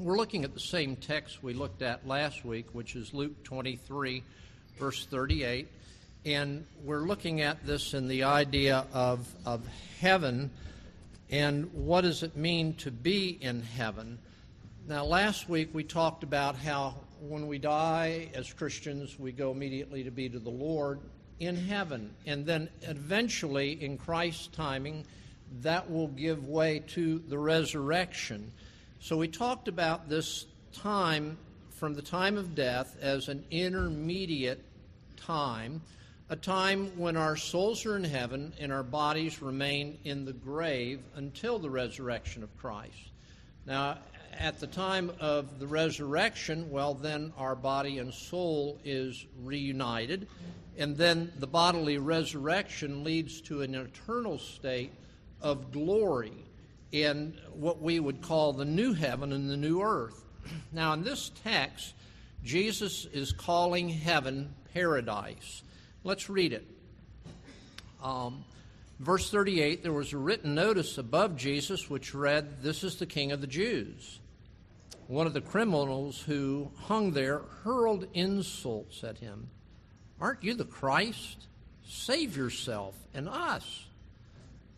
We're looking at the same text we looked at last week, which is Luke 23, verse 38. And we're looking at this in the idea of, of heaven and what does it mean to be in heaven. Now, last week we talked about how when we die as Christians, we go immediately to be to the Lord in heaven. And then eventually, in Christ's timing, that will give way to the resurrection. So we talked about this time from the time of death as an intermediate time, a time when our souls are in heaven and our bodies remain in the grave until the resurrection of Christ. Now, at the time of the resurrection, well, then our body and soul is reunited, and then the bodily resurrection leads to an eternal state of glory in what we would call the new heaven and the new earth. Now, in this text, Jesus is calling heaven paradise. Let's read it. Um, verse 38 there was a written notice above Jesus which read, This is the King of the Jews. One of the criminals who hung there hurled insults at him. Aren't you the Christ? Save yourself and us.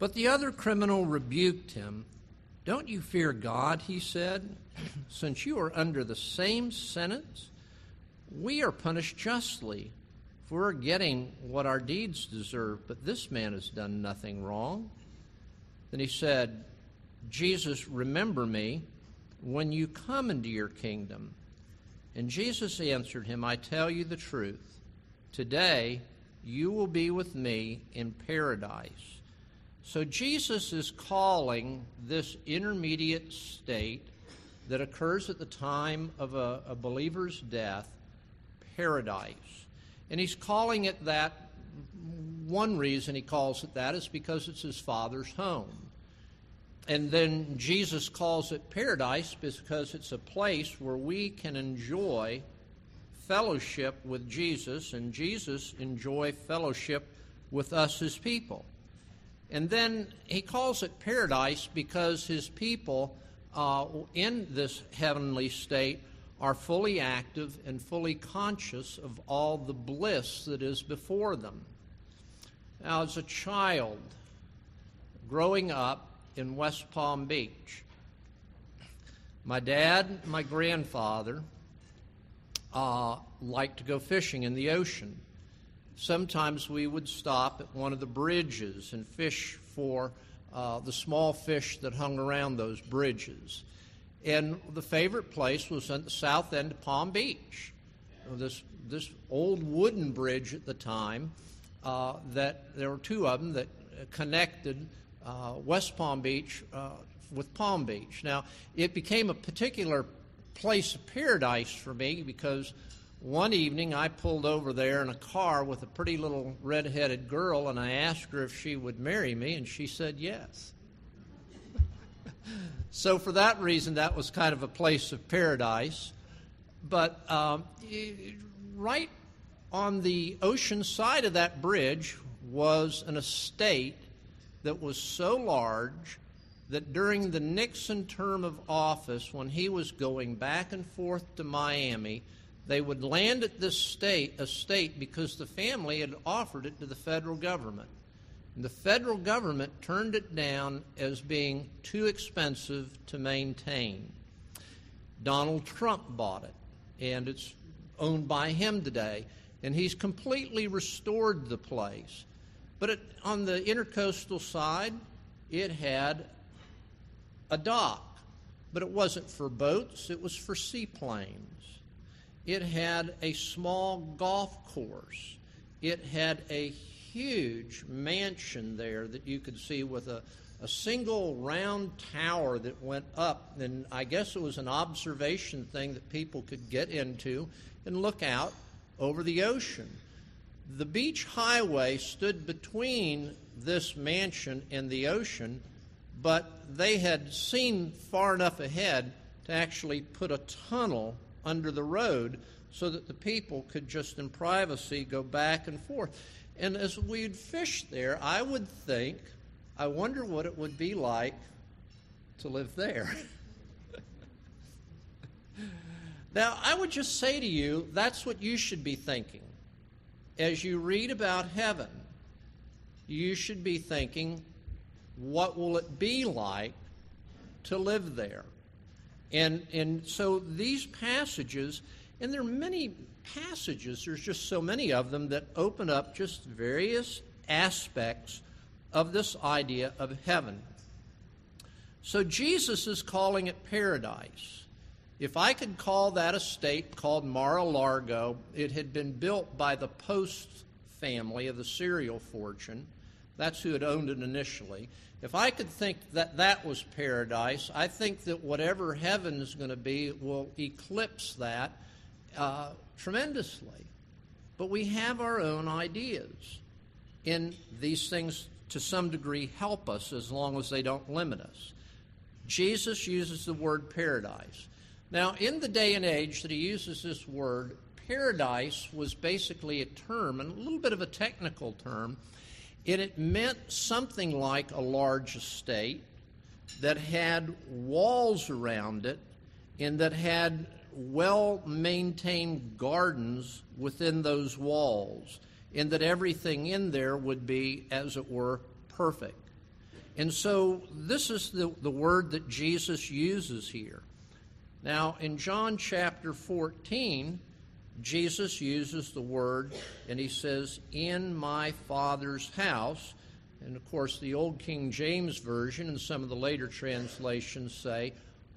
But the other criminal rebuked him. Don't you fear God, he said, since you are under the same sentence? We are punished justly, for we're getting what our deeds deserve, but this man has done nothing wrong. Then he said, Jesus, remember me when you come into your kingdom. And Jesus answered him, I tell you the truth. Today you will be with me in paradise. So Jesus is calling this intermediate state that occurs at the time of a, a, believer's death paradise. And he's calling it that. One reason he calls it that is because it's his father's home. And then Jesus calls it paradise because it's a place where we can enjoy fellowship with Jesus and Jesus enjoy fellowship with us, his people. And then he calls it paradise because his people uh, in this heavenly state are fully active and fully conscious of all the bliss that is before them. Now, as a child growing up in West Palm Beach, my dad, my grandfather, uh, liked to go fishing in the ocean sometimes we would stop at one of the bridges and fish for uh, the small fish that hung around those bridges. And the favorite place was at the south end of Palm Beach. This, this old wooden bridge at the time, uh, that there were two of them that connected uh, West Palm Beach uh, with Palm Beach. Now, it became a particular place of paradise for me because one evening, I pulled over there in a car with a pretty little red-headed girl, and I asked her if she would marry me, and she said yes. so, for that reason, that was kind of a place of paradise. But um, right on the ocean side of that bridge was an estate that was so large that during the Nixon term of office, when he was going back and forth to Miami, they would land at this state estate because the family had offered it to the federal government. And the federal government turned it down as being too expensive to maintain. Donald Trump bought it, and it's owned by him today. And he's completely restored the place. But it, on the intercoastal side, it had a dock, but it wasn't for boats, it was for seaplanes. It had a small golf course. It had a huge mansion there that you could see with a, a single round tower that went up. And I guess it was an observation thing that people could get into and look out over the ocean. The beach highway stood between this mansion and the ocean, but they had seen far enough ahead to actually put a tunnel under the road so that the people could just in privacy go back and forth. And as we'd fish there, I would think, I wonder what it would be like to live there. Now, I would just say to you, that's what you should be thinking. As you read about heaven, you should be thinking, what will it be like to live there? And, and so these passages, and there are many passages, there's just so many of them that open up just various aspects of this idea of heaven. So Jesus is calling it paradise. If I could call that estate called Mar-a-Lago, it had been built by the Post family of the cereal fortune. That's who had owned it initially. If I could think that that was paradise, I think that whatever heaven is going to be will eclipse that uh, tremendously. But we have our own ideas. And these things, to some degree, help us as long as they don't limit us. Jesus uses the word paradise. Now, in the day and age that he uses this word, paradise was basically a term, and a little bit of a technical term, and it meant something like a large estate that had walls around it and that had well maintained gardens within those walls, and that everything in there would be, as it were, perfect. And so, this is the, the word that Jesus uses here. Now, in John chapter 14, Jesus uses the word and he says, In my Father's house. And of course, the Old King James Version and some of the later translations say,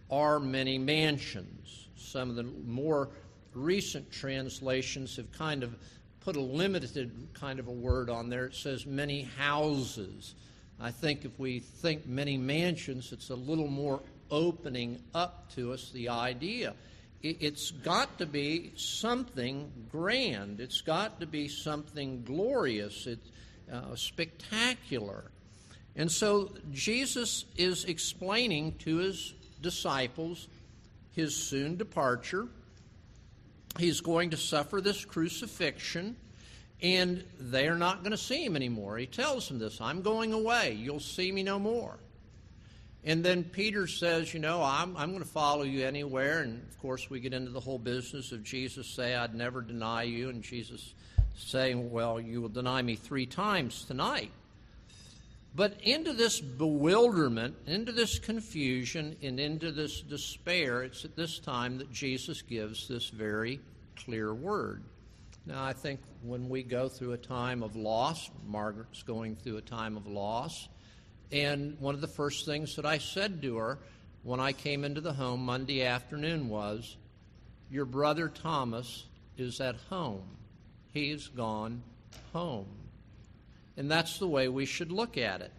are many mansions. Some of the more recent translations have kind of put a limited kind of a word on there. It says many houses. I think if we think many mansions, it's a little more opening up to us the idea. It's got to be something grand. It's got to be something glorious. It's uh, spectacular. And so Jesus is explaining to his disciples his soon departure. He's going to suffer this crucifixion, and they're not going to see him anymore. He tells them this I'm going away. You'll see me no more. And then Peter says, You know, I'm, I'm going to follow you anywhere. And of course, we get into the whole business of Jesus saying, I'd never deny you. And Jesus saying, Well, you will deny me three times tonight. But into this bewilderment, into this confusion, and into this despair, it's at this time that Jesus gives this very clear word. Now, I think when we go through a time of loss, Margaret's going through a time of loss, and one of the first things that I said to her when I came into the home Monday afternoon was, Your brother Thomas is at home. He's gone home. And that's the way we should look at it.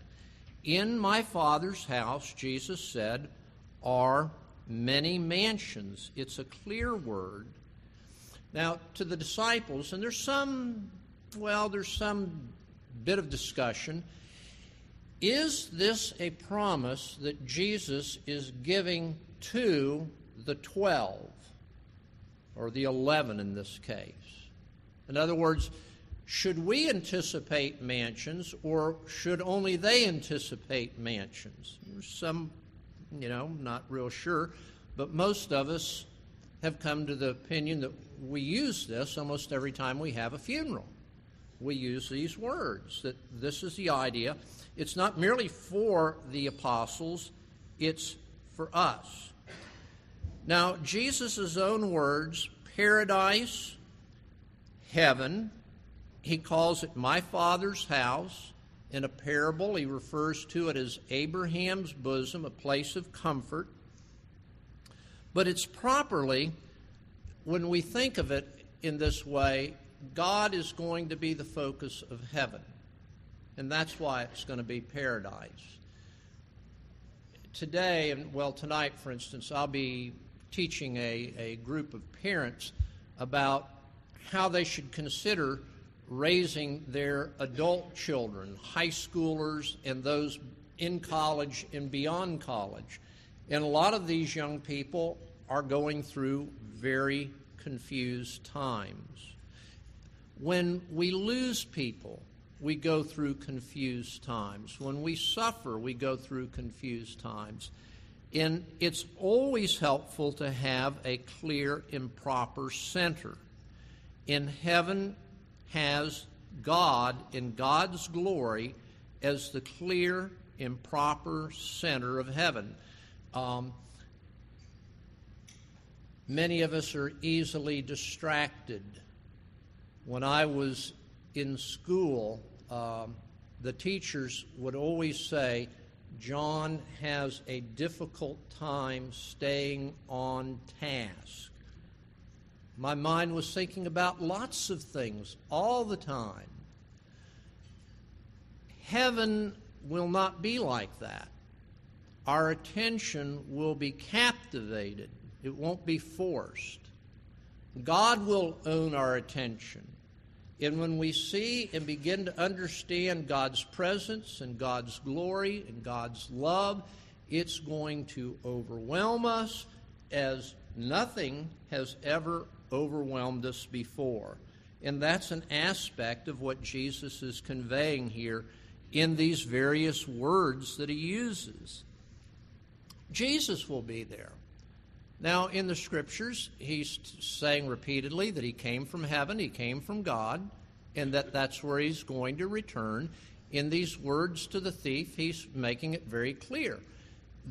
In my Father's house, Jesus said, are many mansions. It's a clear word. Now, to the disciples, and there's some, well, there's some bit of discussion is this a promise that Jesus is giving to the 12, or the 11 in this case? In other words, should we anticipate mansions, or should only they anticipate mansions? Some, you know, not real sure, but most of us have come to the opinion that we use this almost every time we have a funeral. We use these words that this is the idea it's not merely for the apostles, it's for us. Now, Jesus' own words, paradise, heaven, he calls it my Father's house. In a parable, he refers to it as Abraham's bosom, a place of comfort. But it's properly, when we think of it in this way, God is going to be the focus of heaven and that's why it's going to be paradise. Today, and well, tonight, for instance, I'll be teaching a, a group of parents about how they should consider raising their adult children, high schoolers, and those in college and beyond college. And a lot of these young people are going through very confused times. When we lose people, we go through confused times. When we suffer, we go through confused times. And it's always helpful to have a clear and proper center. In heaven has God in God's glory as the clear and proper center of heaven. Um, many of us are easily distracted. When I was in school, um, the teachers would always say, John has a difficult time staying on task. My mind was thinking about lots of things all the time. Heaven will not be like that. Our attention will be captivated, it won't be forced. God will own our attention. And when we see and begin to understand God's presence and God's glory and God's love, it's going to overwhelm us as nothing has ever overwhelmed us before. And that's an aspect of what Jesus is conveying here in these various words that he uses. Jesus will be there. Now, in the scriptures, he's saying repeatedly that he came from heaven, he came from God, and that that's where he's going to return. In these words to the thief, he's making it very clear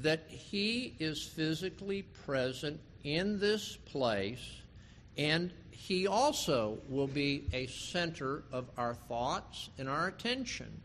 that he is physically present in this place, and he also will be a center of our thoughts and our attention.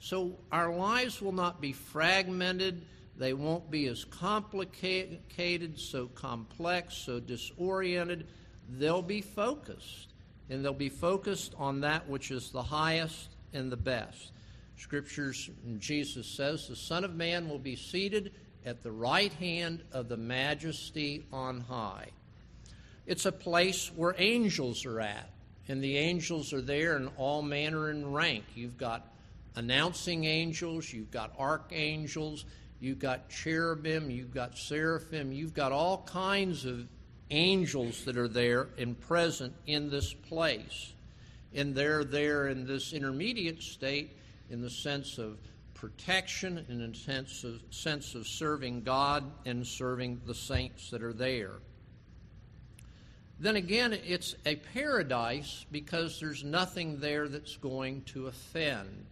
So our lives will not be fragmented they won't be as complicated, so complex, so disoriented. They'll be focused, and they'll be focused on that which is the highest and the best. Scriptures, Jesus says, the Son of Man will be seated at the right hand of the majesty on high. It's a place where angels are at, and the angels are there in all manner and rank. You've got announcing angels, you've got archangels, You've got cherubim, you've got seraphim, you've got all kinds of angels that are there and present in this place. And they're there in this intermediate state in the sense of protection and in a sense of, sense of serving God and serving the saints that are there. Then again, it's a paradise because there's nothing there that's going to offend.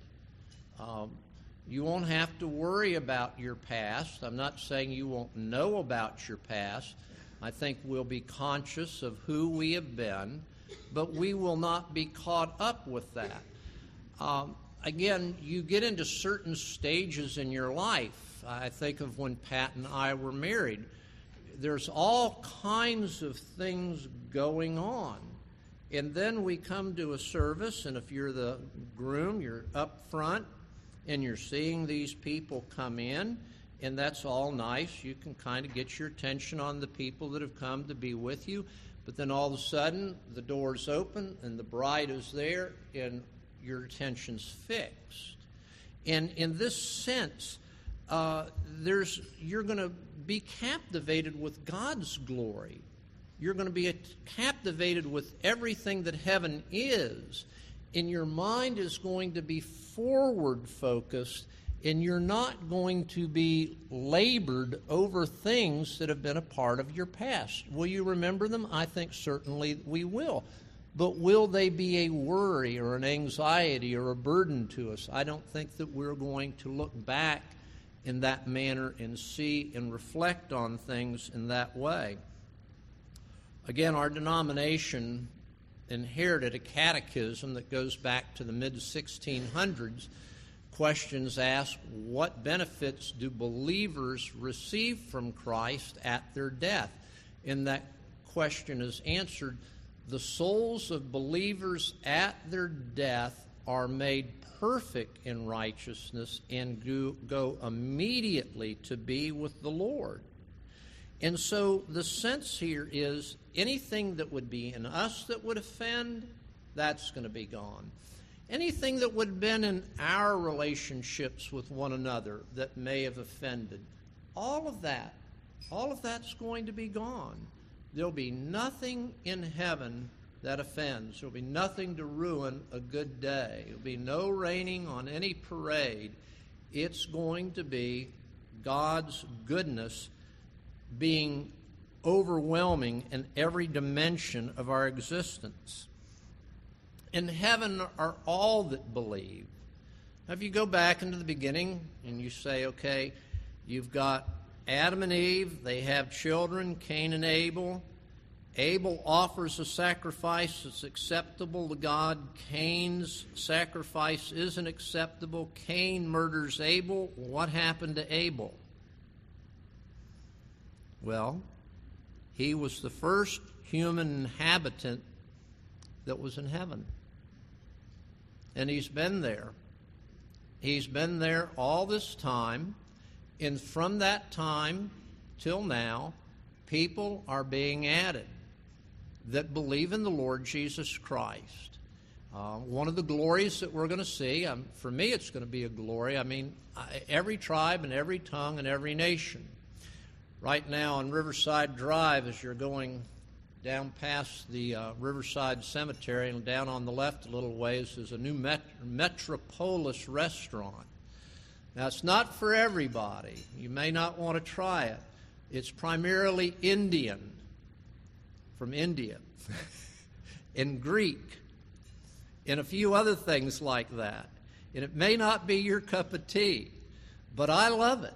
Um, you won't have to worry about your past. I'm not saying you won't know about your past. I think we'll be conscious of who we have been, but we will not be caught up with that. Um, again, you get into certain stages in your life. I think of when Pat and I were married. There's all kinds of things going on. And then we come to a service, and if you're the groom, you're up front, and you're seeing these people come in, and that's all nice. You can kind of get your attention on the people that have come to be with you. But then all of a sudden, the door's open and the bride is there, and your attention's fixed. And in this sense, uh, there's you're going to be captivated with God's glory. You're going to be captivated with everything that heaven is, and your mind is going to be forward focused and you're not going to be labored over things that have been a part of your past. Will you remember them? I think certainly we will. But will they be a worry or an anxiety or a burden to us? I don't think that we're going to look back in that manner and see and reflect on things in that way. Again, our denomination inherited a catechism that goes back to the mid 1600s. Questions asked What benefits do believers receive from Christ at their death? And that question is answered the souls of believers at their death are made perfect in righteousness and go, go immediately to be with the Lord. And so the sense here is anything that would be in us that would offend, that's going to be gone. Anything that would have been in our relationships with one another that may have offended, all of that, all of that's going to be gone. There'll be nothing in heaven that offends. There'll be nothing to ruin a good day. There'll be no raining on any parade. It's going to be God's goodness being overwhelming in every dimension of our existence. In heaven are all that believe. Now, if you go back into the beginning and you say, okay, you've got Adam and Eve, they have children, Cain and Abel. Abel offers a sacrifice that's acceptable to God. Cain's sacrifice isn't acceptable. Cain murders Abel. What happened to Abel? Well, he was the first human inhabitant that was in heaven. And he's been there. He's been there all this time. And from that time till now, people are being added that believe in the Lord Jesus Christ. Uh, one of the glories that we're going to see, um, for me, it's going to be a glory. I mean, every tribe and every tongue and every nation right now on Riverside Drive as you're going down past the uh, Riverside Cemetery and down on the left a little ways is a new Met- Metropolis restaurant. Now, it's not for everybody. You may not want to try it. It's primarily Indian, from India, and Greek, and a few other things like that. And it may not be your cup of tea, but I love it.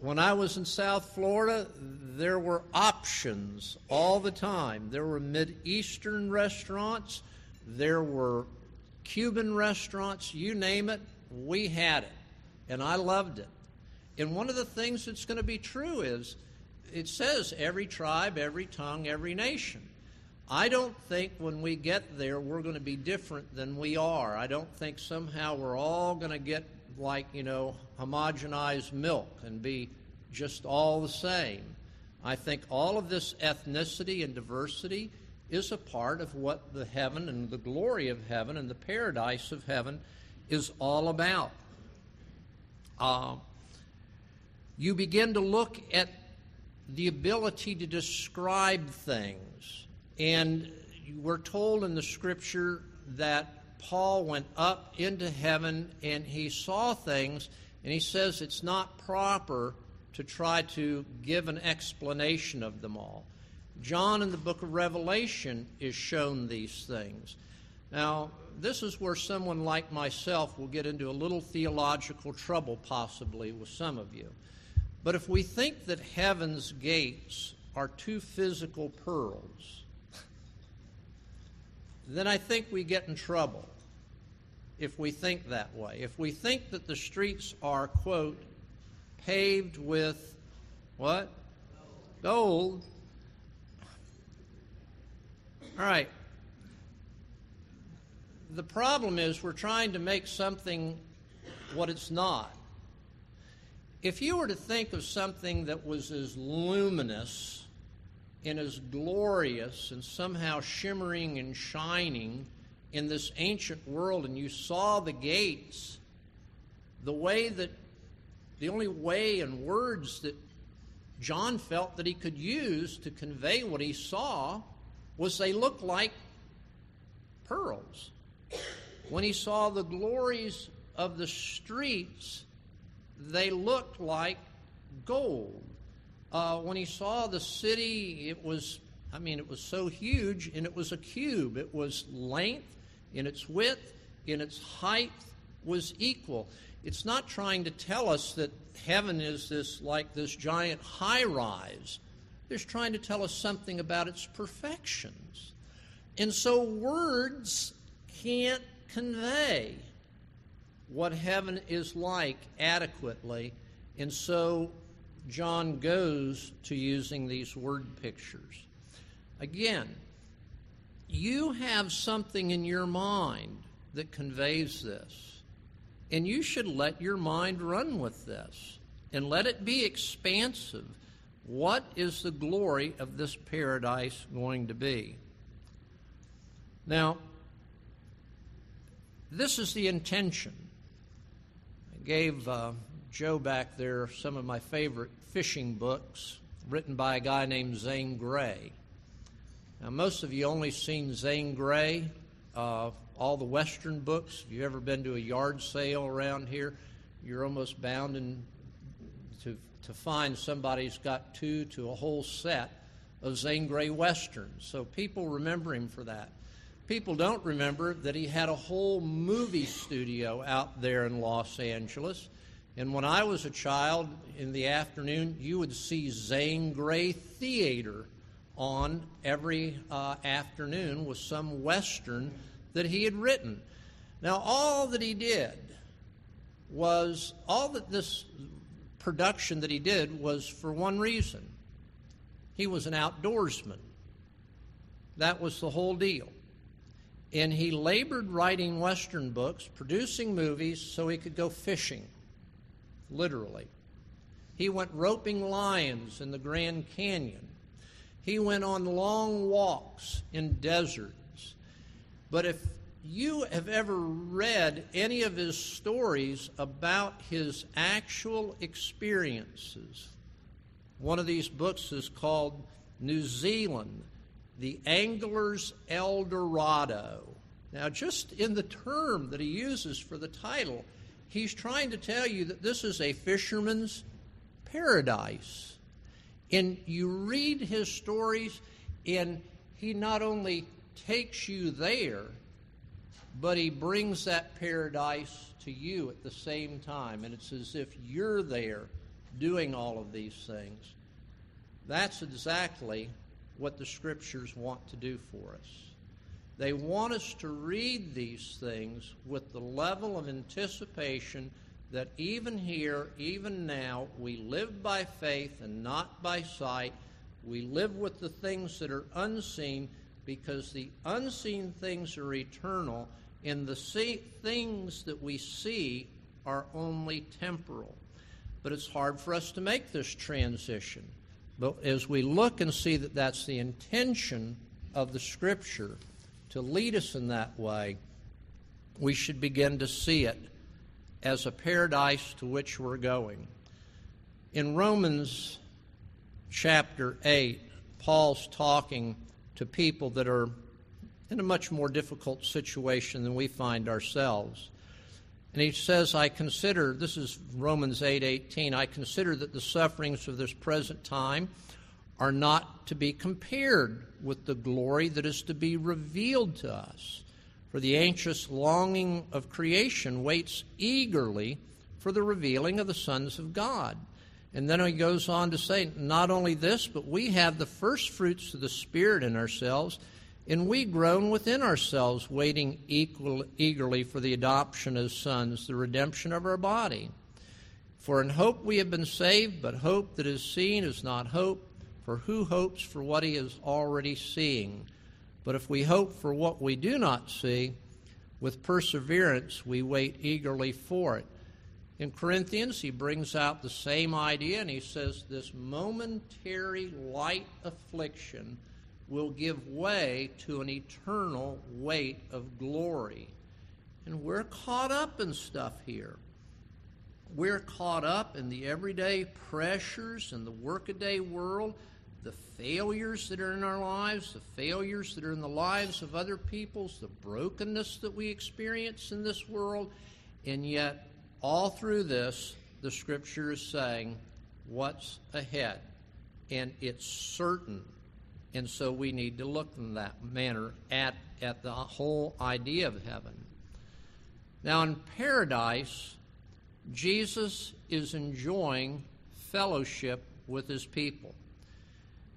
When I was in South Florida, there were options all the time. There were Mid-Eastern restaurants, there were Cuban restaurants, you name it, we had it. And I loved it. And one of the things that's going to be true is it says every tribe, every tongue, every nation. I don't think when we get there we're going to be different than we are. I don't think somehow we're all going to get like, you know, homogenized milk and be just all the same. I think all of this ethnicity and diversity is a part of what the heaven and the glory of heaven and the paradise of heaven is all about. Uh, you begin to look at the ability to describe things. And we're told in the scripture that Paul went up into heaven and he saw things, and he says it's not proper to try to give an explanation of them all. John in the book of Revelation is shown these things. Now, this is where someone like myself will get into a little theological trouble, possibly, with some of you. But if we think that heaven's gates are two physical pearls, then I think we get in trouble if we think that way. If we think that the streets are, quote, paved with what? Gold. All right. The problem is we're trying to make something what it's not. If you were to think of something that was as luminous and as glorious and somehow shimmering and shining in this ancient world and you saw the gates, the way that, the only way and words that John felt that he could use to convey what he saw was they looked like pearls. When he saw the glories of the streets, they looked like gold. Uh, when he saw the city, it was, I mean, it was so huge, and it was a cube. It was length, in its width, in its height was equal. It's not trying to tell us that heaven is this like this giant high rise. It's trying to tell us something about its perfections. And so words can't convey what heaven is like adequately. And so John goes to using these word pictures. Again, you have something in your mind that conveys this. And you should let your mind run with this and let it be expansive. What is the glory of this paradise going to be? Now, this is the intention. I gave uh, Joe back there some of my favorite fishing books written by a guy named Zane Grey. Now, most of you only seen Zane Grey, uh, all the Western books. If you've ever been to a yard sale around here, you're almost bound in to find somebody's got two to a whole set of Zane Grey westerns. So people remember him for that. People don't remember that he had a whole movie studio out there in Los Angeles. And when I was a child in the afternoon, you would see Zane Grey Theater on every uh, afternoon with some Western that he had written. Now, all that he did was, all that this production that he did was for one reason he was an outdoorsman. That was the whole deal. And he labored writing Western books, producing movies so he could go fishing, literally. He went roping lions in the Grand Canyon. He went on long walks in deserts. But if you have ever read any of his stories about his actual experiences, one of these books is called New Zealand, the Angler's El Dorado. Now, just in the term that he uses for the title, he's trying to tell you that this is a fisherman's paradise. And you read his stories, and he not only takes you there, but he brings that paradise to you at the same time. And it's as if you're there doing all of these things. That's exactly what the scriptures want to do for us. They want us to read these things with the level of anticipation that even here, even now, we live by faith and not by sight. We live with the things that are unseen because the unseen things are eternal and the things that we see are only temporal. But it's hard for us to make this transition. But as we look and see that that's the intention of the Scripture to lead us in that way, we should begin to see it as a paradise to which we're going. In Romans chapter 8, Paul's talking to people that are in a much more difficult situation than we find ourselves. And he says, I consider, this is Romans 8 18, I consider that the sufferings of this present time are not to be compared with the glory that is to be revealed to us. For the anxious longing of creation waits eagerly for the revealing of the sons of God. And then he goes on to say, not only this, but we have the first fruits of the Spirit in ourselves, and we groan within ourselves, waiting equal, eagerly for the adoption as sons, the redemption of our body. For in hope we have been saved, but hope that is seen is not hope, for who hopes for what he is already seeing? But if we hope for what we do not see, with perseverance we wait eagerly for it. In Corinthians, he brings out the same idea and he says, This momentary light affliction will give way to an eternal weight of glory. And we're caught up in stuff here. We're caught up in the everyday pressures and the workaday world the failures that are in our lives, the failures that are in the lives of other peoples, the brokenness that we experience in this world, and yet all through this, the scripture is saying what's ahead, and it's certain. And so we need to look in that manner at, at the whole idea of heaven. Now, in paradise, Jesus is enjoying fellowship with his people.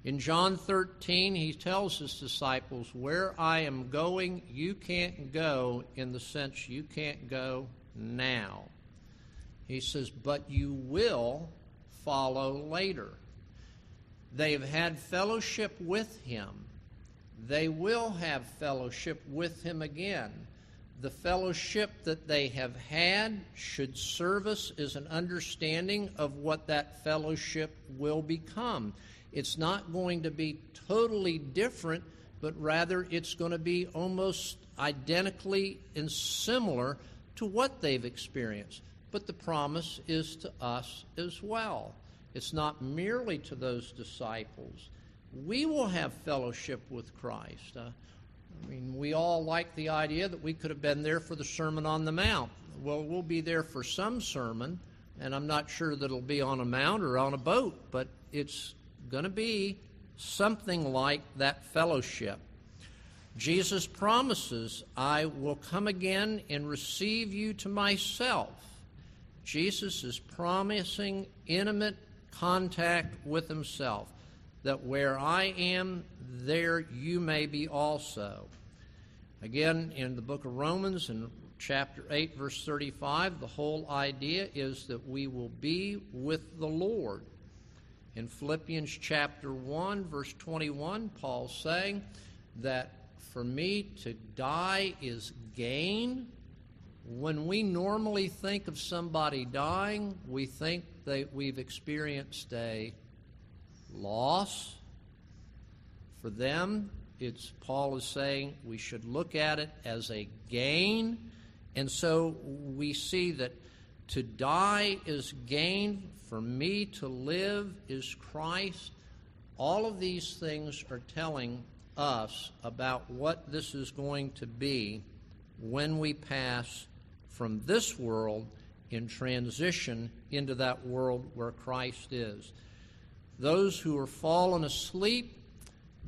In John 13, he tells his disciples, Where I am going, you can't go in the sense you can't go now. He says, But you will follow later. They have had fellowship with him. They will have fellowship with him again. The fellowship that they have had should serve us as an understanding of what that fellowship will become. It's not going to be totally different, but rather it's going to be almost identically and similar to what they've experienced. But the promise is to us as well. It's not merely to those disciples. We will have fellowship with Christ. Uh, I mean, we all like the idea that we could have been there for the Sermon on the Mount. Well, we'll be there for some sermon, and I'm not sure that it'll be on a mount or on a boat, but it's going to be something like that fellowship. Jesus promises, I will come again and receive you to myself. Jesus is promising intimate contact with himself, that where I am, there you may be also. Again, in the book of Romans, in chapter 8, verse 35, the whole idea is that we will be with the Lord. In Philippians chapter 1, verse 21, Paul's saying that for me to die is gain. When we normally think of somebody dying, we think that we've experienced a loss. For them, it's Paul is saying we should look at it as a gain. And so we see that to die is gain, for me to live is Christ. All of these things are telling us about what this is going to be when we pass from this world in transition into that world where Christ is. Those who are fallen asleep,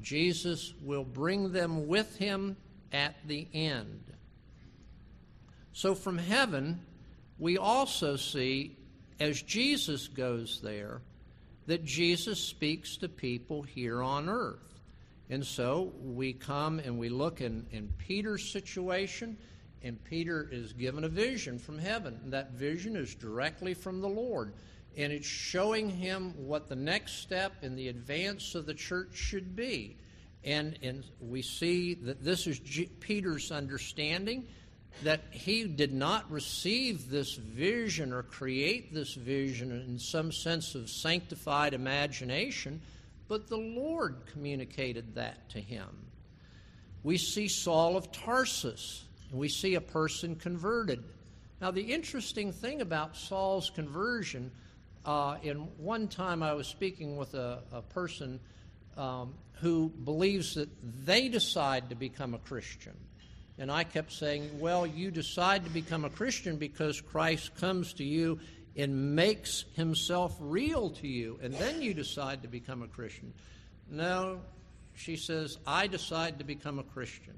Jesus will bring them with him at the end. So from heaven, we also see, as Jesus goes there, that Jesus speaks to people here on earth. And so we come and we look in, in Peter's situation, and Peter is given a vision from heaven. And that vision is directly from the Lord. And it's showing him what the next step in the advance of the church should be. And, and we see that this is G- Peter's understanding that he did not receive this vision or create this vision in some sense of sanctified imagination but the Lord communicated that to him. We see Saul of Tarsus, and we see a person converted. Now, the interesting thing about Saul's conversion, uh, in one time I was speaking with a, a person um, who believes that they decide to become a Christian. And I kept saying, well, you decide to become a Christian because Christ comes to you and makes himself real to you, and then you decide to become a Christian. No, she says, I decide to become a Christian.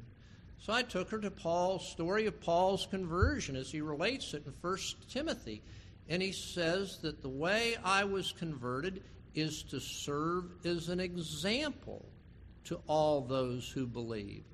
So I took her to Paul's story of Paul's conversion as he relates it in 1 Timothy. And he says that the way I was converted is to serve as an example to all those who believe.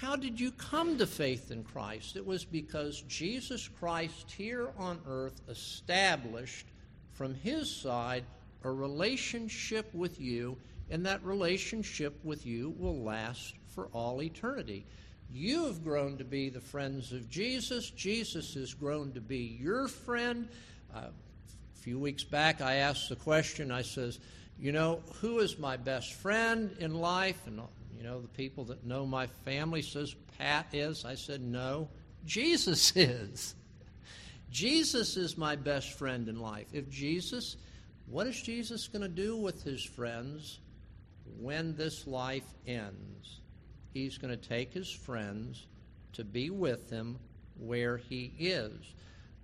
How did you come to faith in Christ? It was because Jesus Christ here on earth established from his side a relationship with you, and that relationship with you will last for all eternity. You have grown to be the friends of Jesus. Jesus has grown to be your friend. Uh, a few weeks back, I asked the question I says, You know, who is my best friend in life? And you know, the people that know my family says Pat is. I said, no, Jesus is. Jesus is my best friend in life. If Jesus, what is Jesus going to do with his friends when this life ends? He's going to take his friends to be with him where he is.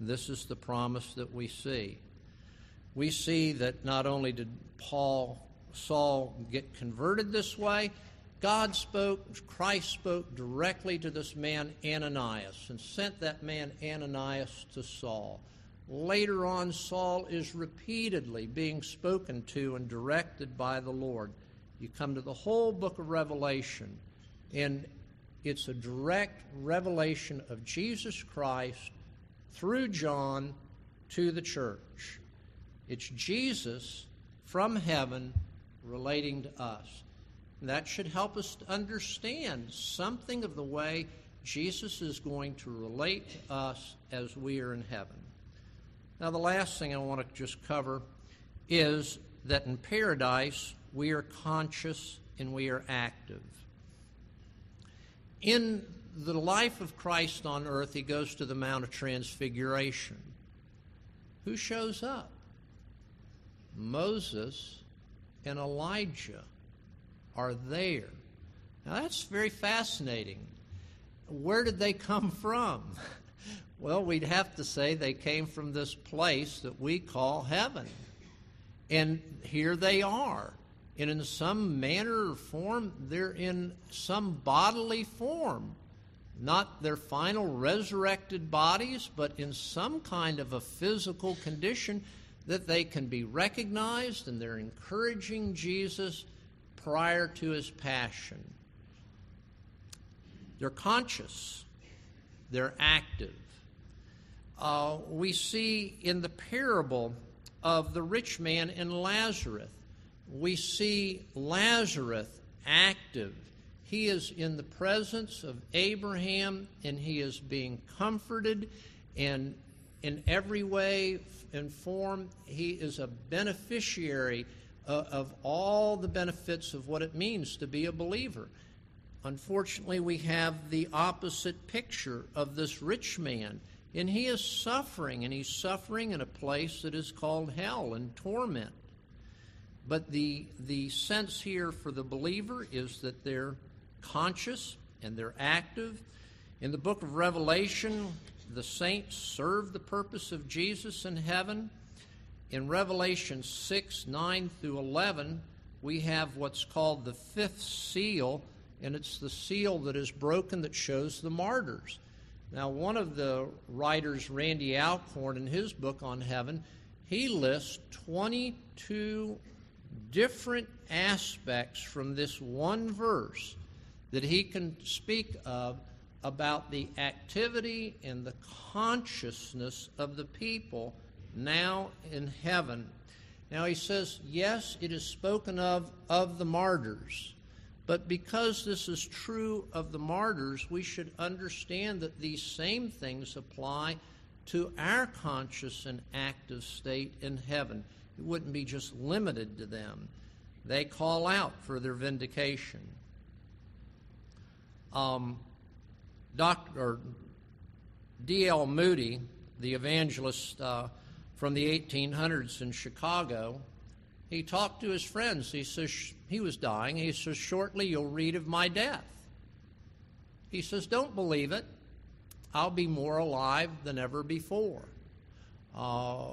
This is the promise that we see. We see that not only did Paul Saul get converted this way, God spoke, Christ spoke directly to this man Ananias and sent that man Ananias to Saul. Later on, Saul is repeatedly being spoken to and directed by the Lord. You come to the whole book of Revelation, and it's a direct revelation of Jesus Christ through John to the church. It's Jesus from heaven relating to us. That should help us to understand something of the way Jesus is going to relate to us as we are in heaven. Now, the last thing I want to just cover is that in paradise we are conscious and we are active. In the life of Christ on earth, he goes to the Mount of Transfiguration. Who shows up? Moses and Elijah are there. Now, that's very fascinating. Where did they come from? Well, we'd have to say they came from this place that we call heaven. And here they are. And in some manner or form, they're in some bodily form. Not their final resurrected bodies, but in some kind of a physical condition that they can be recognized and they're encouraging Jesus prior to his passion. They're conscious, they're active. Uh, we see in the parable of the rich man and Lazarus, we see Lazarus active. He is in the presence of Abraham and he is being comforted and in every way and form he is a beneficiary of, of all the benefits of what it means to be a believer. Unfortunately, we have the opposite picture of this rich man. And he is suffering, and he's suffering in a place that is called hell and torment. But the, the sense here for the believer is that they're conscious and they're active. In the book of Revelation, the saints serve the purpose of Jesus in heaven. In Revelation 6 9 through 11, we have what's called the fifth seal and it's the seal that is broken that shows the martyrs. Now, one of the writers, Randy Alcorn, in his book on heaven, he lists 22 different aspects from this one verse that he can speak of about the activity and the consciousness of the people now in heaven. Now he says, yes, it is spoken of of the martyrs. But because this is true of the martyrs, we should understand that these same things apply to our conscious and active state in heaven. It wouldn't be just limited to them. They call out for their vindication. Um, Dr. D.L. Moody, the evangelist uh, from the 1800s in Chicago, he talked to his friends. He says he was dying. He says, Shortly you'll read of my death. He says, Don't believe it. I'll be more alive than ever before. Uh,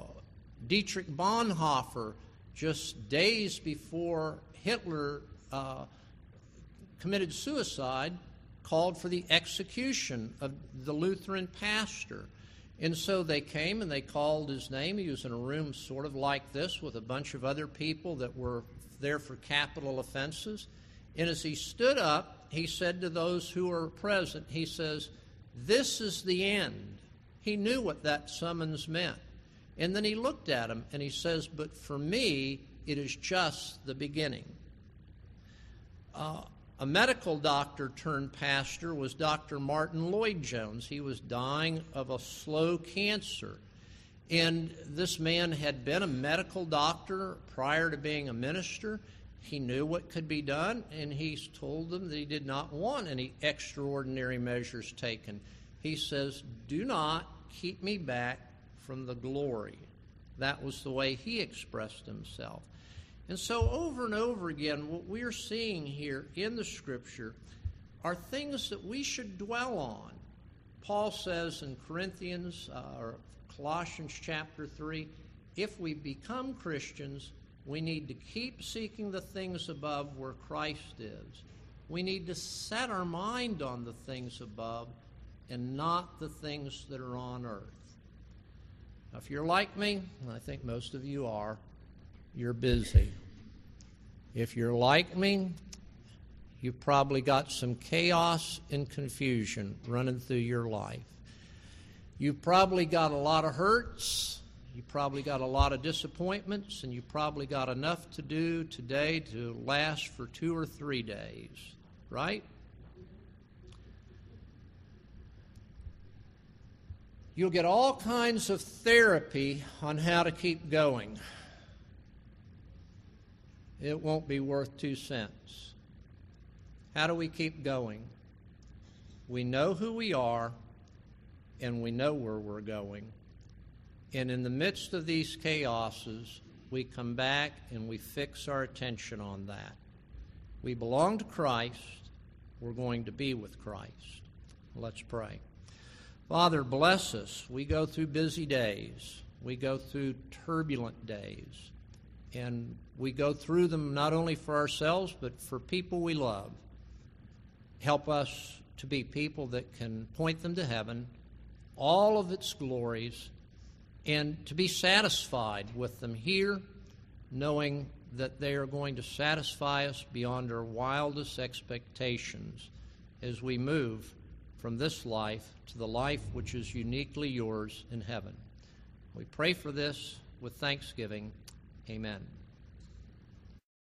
Dietrich Bonhoeffer, just days before Hitler uh, committed suicide, called for the execution of the Lutheran pastor. And so they came and they called his name. He was in a room sort of like this with a bunch of other people that were there for capital offenses. And as he stood up, he said to those who were present, he says, This is the end. He knew what that summons meant. And then he looked at him and he says, But for me, it is just the beginning. Uh, a medical doctor turned pastor was Dr. Martyn Lloyd-Jones. He was dying of a slow cancer. And this man had been a medical doctor prior to being a minister. He knew what could be done, and he told them that he did not want any extraordinary measures taken. He says, Do not keep me back from the glory. That was the way he expressed himself. And so, over and over again, what we're seeing here in the Scripture are things that we should dwell on. Paul says in Corinthians uh, or Colossians chapter 3 if we become Christians, we need to keep seeking the things above where Christ is. We need to set our mind on the things above and not the things that are on earth. Now, if you're like me, and I think most of you are, you're busy. If you're like me, you've probably got some chaos and confusion running through your life. You've probably got a lot of hurts. You probably got a lot of disappointments, and you probably got enough to do today to last for two or three days, right? You'll get all kinds of therapy on how to keep going it won't be worth two cents. How do we keep going? We know who we are and we know where we're going. And in the midst of these chaoses, we come back and we fix our attention on that. We belong to Christ. We're going to be with Christ. Let's pray. Father, bless us. We go through busy days, we go through turbulent days, and we go through them not only for ourselves, but for people we love. Help us to be people that can point them to heaven, all of its glories, and to be satisfied with them here, knowing that they are going to satisfy us beyond our wildest expectations as we move from this life to the life which is uniquely yours in heaven. We pray for this with thanksgiving. Amen.